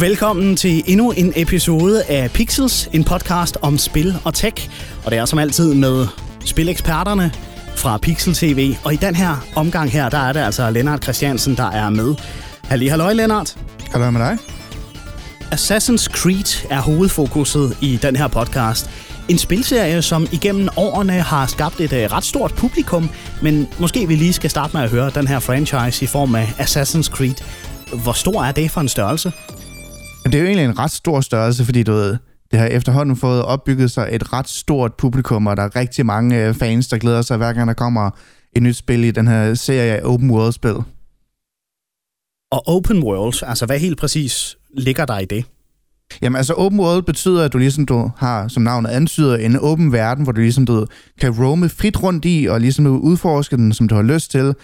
Velkommen til endnu en episode af Pixels, en podcast om spil og tech. Og det er som altid med spileksperterne fra Pixel TV. Og i den her omgang her, der er det altså Lennart Christiansen, der er med. Halli, halløj Lennart. Hallo med dig. Assassin's Creed er hovedfokuset i den her podcast. En spilserie, som igennem årene har skabt et uh, ret stort publikum, men måske vi lige skal starte med at høre den her franchise i form af Assassin's Creed. Hvor stor er det for en størrelse? Det er jo egentlig en ret stor størrelse, fordi du ved, det har efterhånden fået opbygget sig et ret stort publikum, og der er rigtig mange øh, fans, der glæder sig hver gang der kommer et nyt spil i den her serie af open world-spil. Og open world, altså hvad helt præcis ligger der i det? Jamen altså open world betyder, at du ligesom du har, som navnet antyder, en åben verden, hvor du ligesom du kan roame frit rundt i, og ligesom du udforske den, som du har lyst til,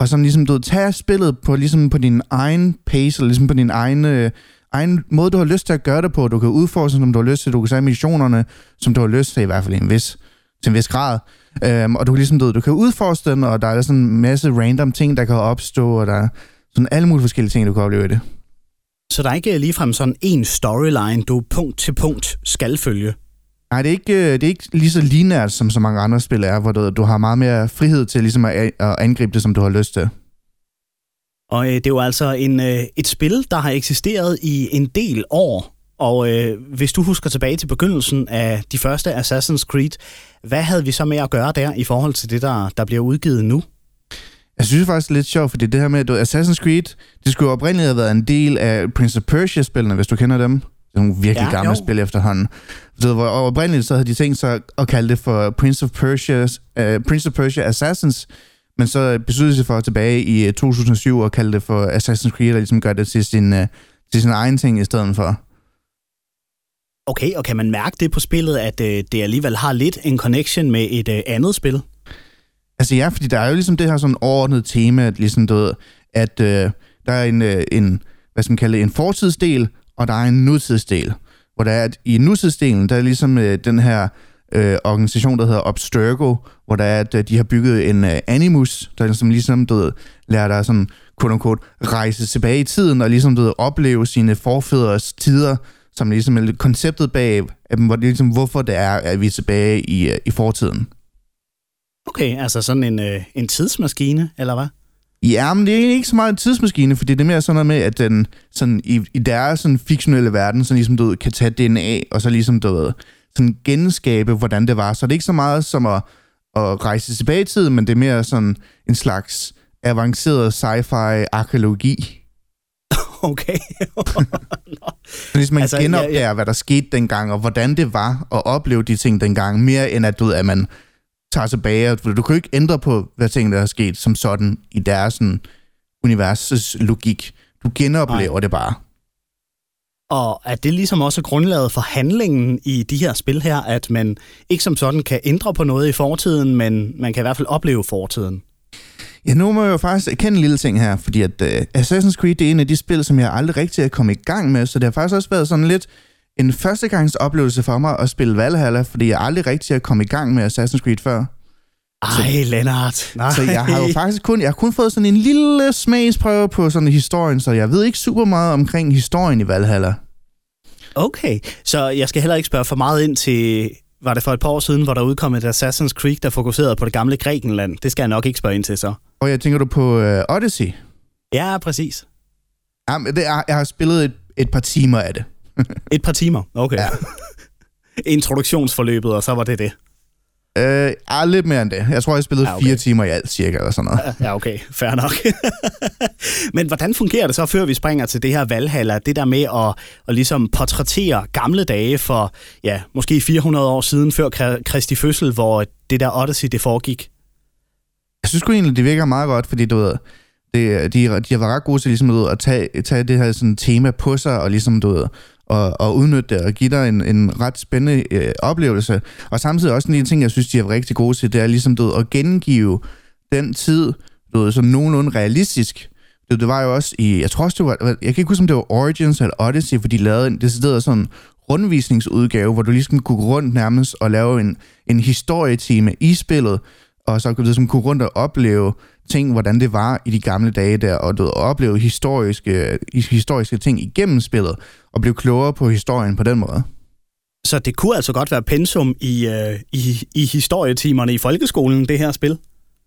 og sådan ligesom du tage spillet på, ligesom på din egen pace, eller ligesom på din egen, øh, egen måde, du har lyst til at gøre det på. Du kan udforske, som du har lyst til. Du kan tage missionerne, som du har lyst til, i hvert fald i en vis, til en vis grad. Øhm, og du kan ligesom, du, du kan udforske den, og der er sådan en masse random ting, der kan opstå, og der er sådan alle mulige forskellige ting, du kan opleve i det. Så der er ikke ligefrem sådan en storyline, du punkt til punkt skal følge? Nej, det er ikke, øh, det er ikke lige så lineært, som så mange andre spil er, hvor du, du har meget mere frihed til ligesom at, at angribe det, som du har lyst til. Og øh, det er jo altså en, øh, et spil, der har eksisteret i en del år. Og øh, hvis du husker tilbage til begyndelsen af de første Assassin's Creed, hvad havde vi så med at gøre der i forhold til det, der, der bliver udgivet nu? Jeg synes faktisk, det er lidt sjovt, fordi det her med, at Assassin's Creed, det skulle jo oprindeligt have været en del af Prince of Persia-spillene, hvis du kender dem. Det er nogle virkelig ja, gamle jo. spil efterhånden. Så hvor oprindeligt så havde de tænkt sig at kalde det for Prince of Persia, uh, Prince of Persia Assassins, men så besluttede sig for tilbage i 2007 at kalde det for Assassin's Creed, og ligesom gøre det til sin, uh, til sin egen ting i stedet for. Okay, og kan man mærke det på spillet, at uh, det alligevel har lidt en connection med et andet spil? Altså ja, fordi der er jo ligesom det her sådan overordnet tema, at, ligesom, du ved, at øh, der er en, øh, en, hvad skal man kalde det, en fortidsdel, og der er en nutidsdel. Hvor der er, at i nutidsdelen, der er ligesom øh, den her øh, organisation, der hedder Obstergo, hvor der er, at øh, de har bygget en øh, animus, der ligesom, ligesom du ved, lærer dig sådan, quote unquote, rejse tilbage i tiden, og ligesom du ved, opleve sine forfædres tider, som ligesom er konceptet bag, hvor det ligesom, hvorfor det er, at vi er tilbage i, øh, i fortiden. Okay, altså sådan en, øh, en tidsmaskine, eller hvad? Ja, men det er egentlig ikke så meget en tidsmaskine, fordi det er mere sådan noget med, at den sådan, i, i deres sådan, fiktionelle verden, så ligesom, du ved, kan tage DNA, og så ligesom, du ved, sådan genskabe, hvordan det var. Så det er ikke så meget som at, at rejse tilbage i tiden, men det er mere sådan en slags avanceret sci-fi arkeologi. Okay. så ligesom man altså, genopdager, ja, ja. hvad der skete dengang, og hvordan det var at opleve de ting dengang, mere end at, du ved, at man tager tilbage. Du kan jo ikke ændre på, hvad ting, der er sket som sådan i deres sådan, universets logik. Du genoplever Nej. det bare. Og er det ligesom også grundlaget for handlingen i de her spil her, at man ikke som sådan kan ændre på noget i fortiden, men man kan i hvert fald opleve fortiden? Ja, nu må jeg jo faktisk erkende en lille ting her, fordi at uh, Assassin's Creed det er en af de spil, som jeg aldrig rigtig er kommet i gang med, så det har faktisk også været sådan lidt en førstegangs oplevelse for mig at spille Valhalla, fordi jeg aldrig rigtig er kommet i gang med Assassin's Creed før. Ej, Lennart. Nej. Så jeg har jo faktisk kun, jeg har kun fået sådan en lille smagsprøve på sådan historien, så jeg ved ikke super meget omkring historien i Valhalla. Okay, så jeg skal heller ikke spørge for meget ind til, var det for et par år siden, hvor der udkom et Assassin's Creed, der fokuserede på det gamle Grækenland. Det skal jeg nok ikke spørge ind til så. Og jeg tænker du på uh, Odyssey? Ja, præcis. Ja, det er, jeg har spillet et, et par timer af det. et par timer? Okay. Ja. Introduktionsforløbet, og så var det det. Øh, ja, lidt mere end det. Jeg tror, jeg spillede ja, okay. fire timer i alt, cirka, eller sådan noget. Ja, okay. Fair nok. Men hvordan fungerer det så, før vi springer til det her Valhalla? Det der med at, at ligesom portrættere gamle dage for, ja, måske 400 år siden, før Kristi fødsel, hvor det der Odyssey, det foregik? Jeg synes sgu egentlig, det virker meget godt, fordi du ved, det, de, de har været ret gode til ligesom, du ved, at tage, tage det her sådan, tema på sig, og ligesom, du ved, og, og udnytte det og give dig en, en ret spændende øh, oplevelse. Og samtidig også en lille ting, jeg synes, de er rigtig gode til, det er ligesom du, at gengive den tid du ved, som nogenlunde realistisk. Det, det var jo også i, jeg tror også, det var, jeg kan ikke huske, om det var Origins eller Odyssey, for de lavede en decideret sådan rundvisningsudgave, hvor du ligesom kunne gå rundt nærmest og lave en, en historietime i spillet, og så ligesom kunne rundt og opleve ting, hvordan det var i de gamle dage der, og du ved, opleve historiske, historiske ting igennem spillet, og blive klogere på historien på den måde. Så det kunne altså godt være pensum i, øh, i, i historietimerne i folkeskolen, det her spil?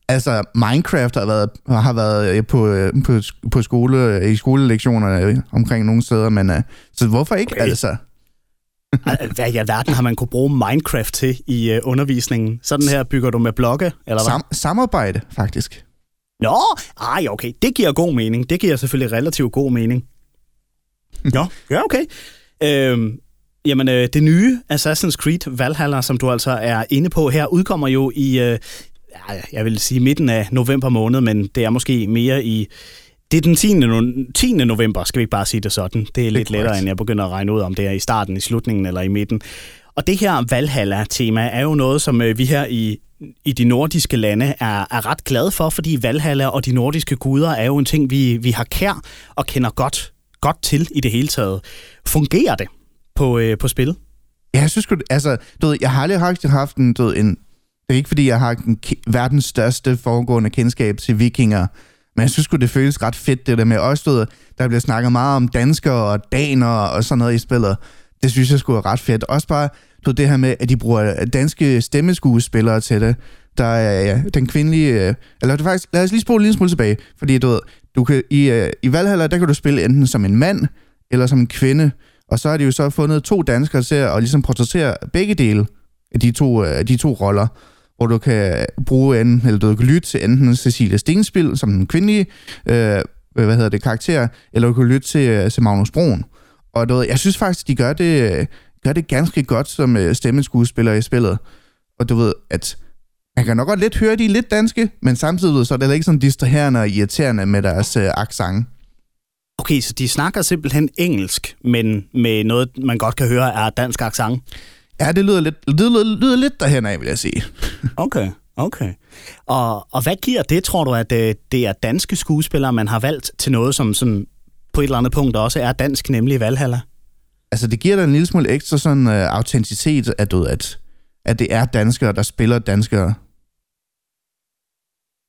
Altså, Minecraft har været, har været øh, på, øh, på, på skole, i skolelektionerne omkring nogle steder, men uh, så hvorfor ikke okay. altså? Hvad i verden har man kunne bruge Minecraft til i uh, undervisningen? Sådan her bygger du med blokke, eller hvad? Sam- samarbejde, faktisk. Nå, ej, okay. Det giver god mening. Det giver selvfølgelig relativt god mening. Nå, ja, okay. Øhm, jamen, øh, det nye Assassin's Creed Valhalla, som du altså er inde på her, udkommer jo i, øh, jeg vil sige midten af november måned, men det er måske mere i... Det er den 10. No- 10. november, skal vi ikke bare sige det sådan. Det er lidt det er lettere, end jeg begynder at regne ud, om det er i starten, i slutningen eller i midten. Og det her Valhalla-tema er jo noget, som øh, vi her i, i de nordiske lande er, er ret glade for, fordi Valhalla og de nordiske guder er jo en ting, vi, vi har kær og kender godt, godt til i det hele taget. Fungerer det på, øh, på spil? Ja, jeg synes altså, du ved, jeg har aldrig haft en, du ved, en, det er ikke fordi, jeg har en verdens største foregående kendskab til vikinger, men jeg synes det føles ret fedt, det der med også, ved, der bliver snakket meget om danskere og daner og sådan noget i spillet. Det synes jeg skulle er ret fedt. Også bare du det her med, at de bruger danske stemmeskuespillere til det. Der er ja, den kvindelige... Øh, eller det faktisk, lad os lige spole en lille smule tilbage, fordi du ved, du kan, i, øh, i Valhalla, der kan du spille enten som en mand eller som en kvinde, og så har de jo så fundet to danskere til at ligesom portrættere begge dele af de to, øh, de to roller hvor du kan bruge enten, eller du kan lytte til enten Cecilia Stenspil som den kvindelige øh, hvad hedder det, karakter, eller du kan lytte til, øh, til Magnus Broen. Og du ved, jeg synes faktisk, de gør det, gør det ganske godt som øh, stemmeskuespillere i spillet. Og du ved, at man kan nok godt lidt høre, de er lidt danske, men samtidig så er det ikke sådan distraherende og irriterende med deres øh, accent. Okay, så de snakker simpelthen engelsk, men med noget, man godt kan høre er dansk accent? Ja, det lyder lidt, det lyder, lyder lidt derhen af, vil jeg sige. okay, okay. Og, og hvad giver det, tror du, at det, øh, det er danske skuespillere, man har valgt til noget, som sådan på et eller andet punkt også er dansk, nemlig Valhalla? Altså, det giver dig en lille smule ekstra sådan uh, autenticitet, at, du, at, at det er danskere, der spiller danskere.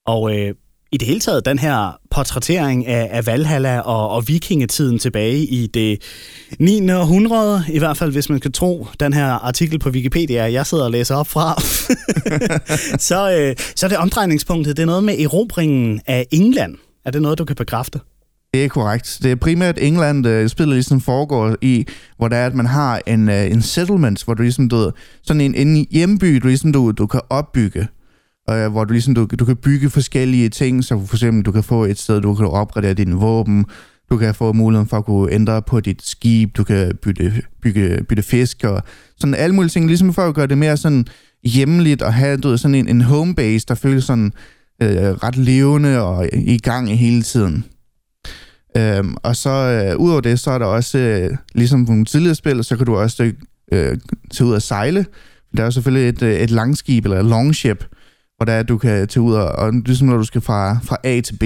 Og øh, i det hele taget den her portrættering af, af Valhalla og, og vikingetiden tilbage i det 9. århundrede, i hvert fald hvis man kan tro den her artikel på Wikipedia, jeg sidder og læser op fra, så, øh, så er det omdrejningspunktet, det er noget med erobringen af England. Er det noget, du kan bekræfte? Det er korrekt. Det er primært England, øh, spillet ligesom foregår i, hvor der er, at man har en, øh, en settlement, hvor du ligesom, du sådan en, en hjemby, du ligesom, du, du kan opbygge øh, hvor du ligesom du, du kan bygge forskellige ting, så for eksempel du kan få et sted, du kan opgradere dine våben, du kan få muligheden for at kunne ændre på dit skib, du kan bytte, bygge, bytte fisk og sådan alle mulige ting, ligesom for at gøre det mere sådan hjemligt og have du ved, sådan en, en homebase, der føles sådan øh, ret levende og i gang hele tiden. Øhm, og så øh, udover det, så er der også, øh, ligesom på nogle tidligere spil, så kan du også øh, tage ud og sejle. Der er selvfølgelig et, øh, et langskib, eller et longship, hvor der er, du kan tage ud og, og ligesom når du skal fra, fra A til B.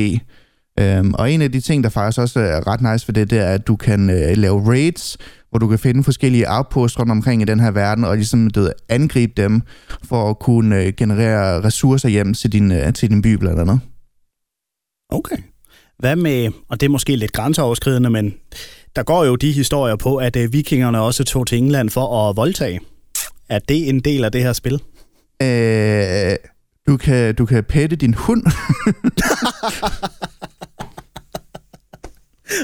Øhm, og en af de ting, der faktisk også er ret nice for det, det er, at du kan øh, lave raids, hvor du kan finde forskellige outposts rundt omkring i den her verden, og ligesom du ved, angribe dem, for at kunne øh, generere ressourcer hjem til din, øh, til din by blandt andet. Okay. Hvad med, og det er måske lidt grænseoverskridende, men der går jo de historier på, at øh, vikingerne også tog til England for at voldtage. Er det en del af det her spil? Øh, du kan, du kan pætte din hund.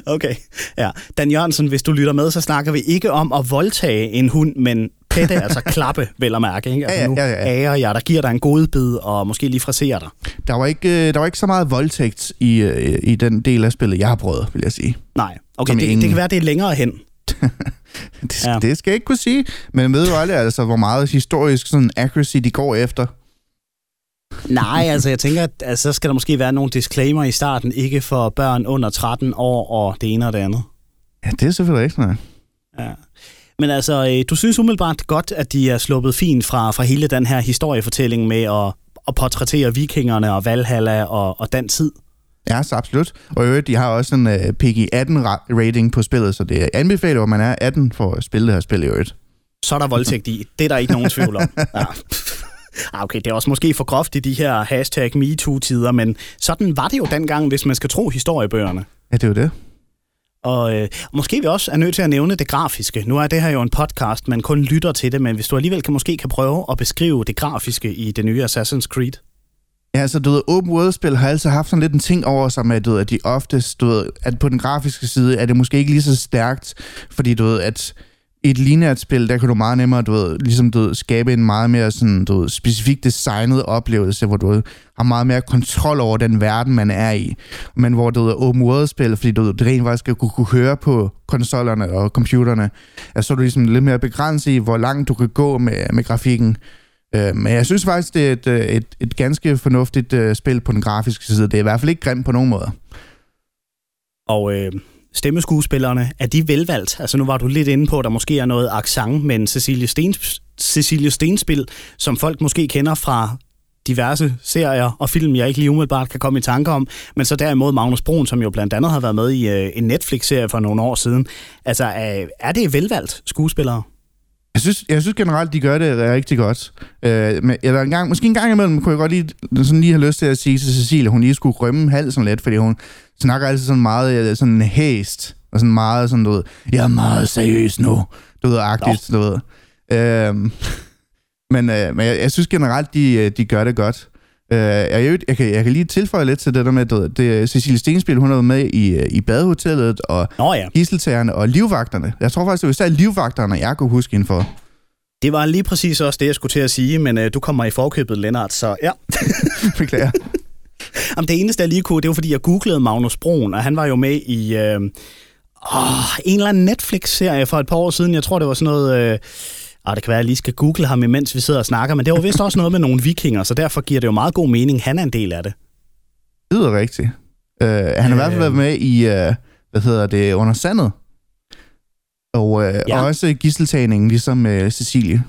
okay, ja. Dan Jørgensen, hvis du lytter med, så snakker vi ikke om at voldtage en hund, men pætte, altså klappe, vel at mærke. Ikke? Altså, ja, ja, ja, ja. ærer jeg, der giver dig en god bid, og måske lige friserer dig. Der var ikke, øh, der var ikke så meget voldtægt i, øh, i den del af spillet, jeg har prøvet, vil jeg sige. Nej, okay, det, ingen... det kan være, det er længere hen. det, ja. det skal jeg ikke kunne sige, men ved du aldrig, altså, hvor meget historisk sådan accuracy de går efter? Nej, altså jeg tænker, at altså, så skal der måske være nogle disclaimer i starten, ikke for børn under 13 år og det ene og det andet. Ja, det er selvfølgelig ikke noget. Ja. Men altså, øh, du synes umiddelbart godt, at de er sluppet fint fra, fra hele den her historiefortælling med at, at portrættere vikingerne og Valhalla og, og den tid? Ja, så absolut. Og øvrigt, de har også en uh, øh, PG-18-rating på spillet, så det anbefaler, at man er 18 for at spille det her spil i øvrigt. Så er der voldtægt i. Det er der ikke nogen tvivl om. Ja. Ah, okay, det er også måske for groft i de her hashtag MeToo-tider, men sådan var det jo dengang, hvis man skal tro historiebøgerne. Ja, det er jo det. Og øh, måske vi også er nødt til at nævne det grafiske. Nu er det her jo en podcast, man kun lytter til det, men hvis du alligevel kan måske kan prøve at beskrive det grafiske i det nye Assassin's Creed. Ja, altså, du ved, open world-spil har altid haft sådan lidt en ting over sig med, du ved, at de oftest, du ved, at på den grafiske side er det måske ikke lige så stærkt, fordi du ved, at et lineært spil, der kan du meget nemmere, du ved, ligesom du ved, skabe en meget mere sådan, du ved, specifikt designet oplevelse, hvor du ved, har meget mere kontrol over den verden, man er i. Men hvor du ved, open world-spil, fordi du ved, det rent faktisk skal kunne, kunne høre på konsollerne og computerne, altså, så er du ligesom lidt mere begrænset i, hvor langt du kan gå med, med grafikken. Øh, men jeg synes faktisk, det er et, øh, et, et ganske fornuftigt øh, spil på den grafiske side. Det er i hvert fald ikke grimt på nogen måde. Og øh, stemmeskuespillerne, er de velvalgt? Altså nu var du lidt inde på, at der måske er noget accent, men Cecilie, Stens, Cecilie Stenspil, som folk måske kender fra diverse serier og film, jeg ikke lige umiddelbart kan komme i tanke om, men så derimod Magnus Brun, som jo blandt andet har været med i øh, en Netflix-serie for nogle år siden. Altså, er, er det velvalgt skuespillere? Jeg synes, jeg synes generelt, de gør det rigtig godt. Øh, men, eller en gang, måske en gang imellem kunne jeg godt lige, sådan lige have lyst til at sige til Cecilie, hun lige skulle rømme halsen lidt, fordi hun snakker altid sådan meget øh, sådan hæst, og sådan meget sådan, du ved, jeg er meget seriøs nu, du ved, agtigt, du ved. Øh, men øh, men jeg, jeg synes generelt, de, øh, de gør det godt. Øh, jeg, jeg, kan, jeg kan lige tilføje lidt til det der med, at det, Cecilie Stenspil, hun har været med i, øh, i badehotellet, og Nå ja. gisseltagerne og livvagterne. Jeg tror faktisk, det var især livvagterne, jeg kunne huske inden for. Det var lige præcis også det, jeg skulle til at sige, men øh, du kommer i forkøbet, Lennart, så ja. Beklager. Jamen, det eneste, jeg lige kunne, det var, fordi jeg googlede Magnus Brun, og han var jo med i øh, åh, en eller anden Netflix-serie for et par år siden. Jeg tror, det var sådan noget... Øh, og det kan være, at jeg lige skal google ham, imens vi sidder og snakker, men det var vist også noget med nogle vikinger, så derfor giver det jo meget god mening, han er en del af det. Det lyder rigtigt. Uh, han har i hvert fald været med i, uh, hvad hedder det, Under Sandet. Og, uh, ja. og også gisseltagningen, ligesom uh, Cecilie.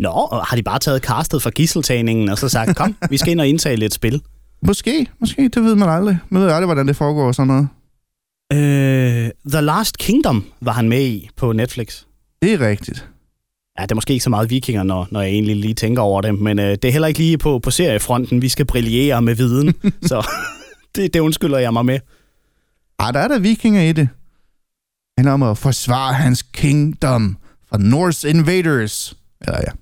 Nå, og har de bare taget castet fra gisseltagningen og så sagt, kom, vi skal ind og indtage lidt spil? Måske, måske, det ved man aldrig. Man ved aldrig, hvordan det foregår og sådan noget. Uh, The Last Kingdom var han med i på Netflix. Det er rigtigt. Ja, det er måske ikke så meget vikinger, når, når jeg egentlig lige tænker over det, men øh, det er heller ikke lige på, på seriefronten, vi skal brillere med viden, så det, det undskylder jeg mig med. Ah, der er der vikinger i det. Han om at forsvare hans kingdom fra Norse invaders. Eller ja.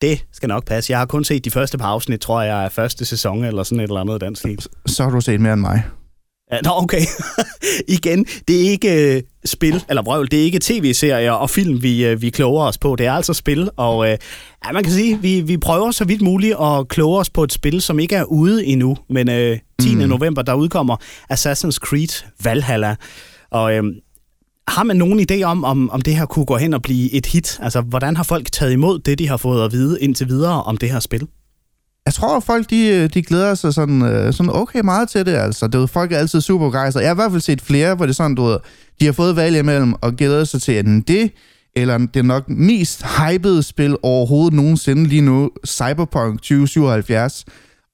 Det skal nok passe. Jeg har kun set de første par afsnit, tror jeg, af første sæson, eller sådan et eller andet den stil. Så har du set mere end mig. Ja, nå, okay. Igen, det er ikke uh, spil, eller brøvl, det er ikke tv-serier og film, vi, uh, vi kloger os på. Det er altså spil, og uh, ja, man kan sige, vi, vi prøver så vidt muligt at kloge os på et spil, som ikke er ude endnu. Men uh, 10. Mm. november, der udkommer Assassin's Creed Valhalla. Og uh, har man nogen idé om, om, om det her kunne gå hen og blive et hit? Altså, hvordan har folk taget imod det, de har fået at vide indtil videre om det her spil? Jeg tror, at folk de, de glæder sig sådan, øh, sådan okay meget til det. Altså. Det folk er altid super begejstrede. Jeg har i hvert fald set flere, hvor det er sådan, du ved, de har fået valg imellem og glæder sig til enten det, eller det er nok mest hypede spil overhovedet nogensinde lige nu, Cyberpunk 2077.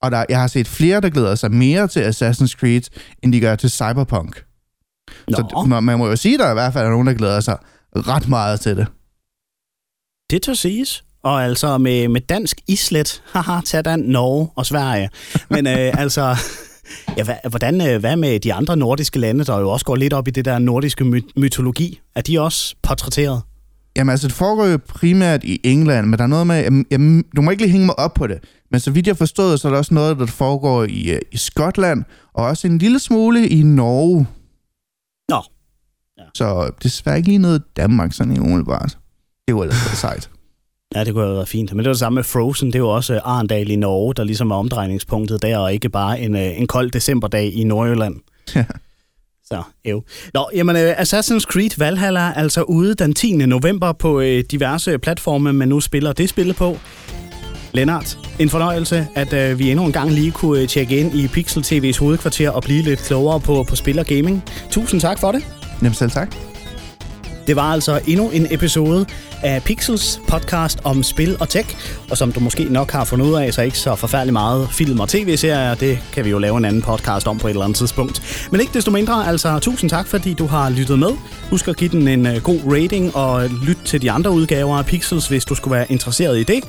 Og der, jeg har set flere, der glæder sig mere til Assassin's Creed, end de gør til Cyberpunk. Nå. Så man, man må jo sige, at der i hvert fald er nogen, der glæder sig ret meget til det. Det tør siges. Og altså med, med dansk islet, haha, tag den Norge og Sverige. Men øh, altså, ja, hvad, hvordan, øh, hvad med de andre nordiske lande, der jo også går lidt op i det der nordiske my- mytologi? Er de også portrætteret? Jamen altså, det foregår jo primært i England, men der er noget med, jamen, jamen, du må ikke lige hænge mig op på det, men så vidt jeg forstod, så er der også noget, der foregår i, øh, i Skotland, og også en lille smule i Norge. Nå. Ja. Så desværre ikke lige noget Danmark, sådan i umiddelbart. Det var ellers sejt. Ja, det kunne have været fint. Men det var det samme med Frozen. Det er jo også Arendal i Norge, der ligesom er omdrejningspunktet der, og ikke bare en, øh, en kold decemberdag i Nordjylland. Ja. Så, jo. Nå, jamen, uh, Assassin's Creed Valhalla er altså ude den 10. november på diverse platforme, man nu spiller det spil på. Lennart, en fornøjelse, at uh, vi endnu en gang lige kunne tjekke ind i Pixel TV's hovedkvarter og blive lidt klogere på, på spil og gaming. Tusind tak for det. Jamen selv tak. Det var altså endnu en episode af Pixels podcast om spil og tech, og som du måske nok har fundet ud af, så ikke så forfærdeligt meget film og tv-serier. Det kan vi jo lave en anden podcast om på et eller andet tidspunkt. Men ikke desto mindre, altså tusind tak, fordi du har lyttet med. Husk at give den en øh, god rating og lyt til de andre udgaver af Pixels, hvis du skulle være interesseret i det.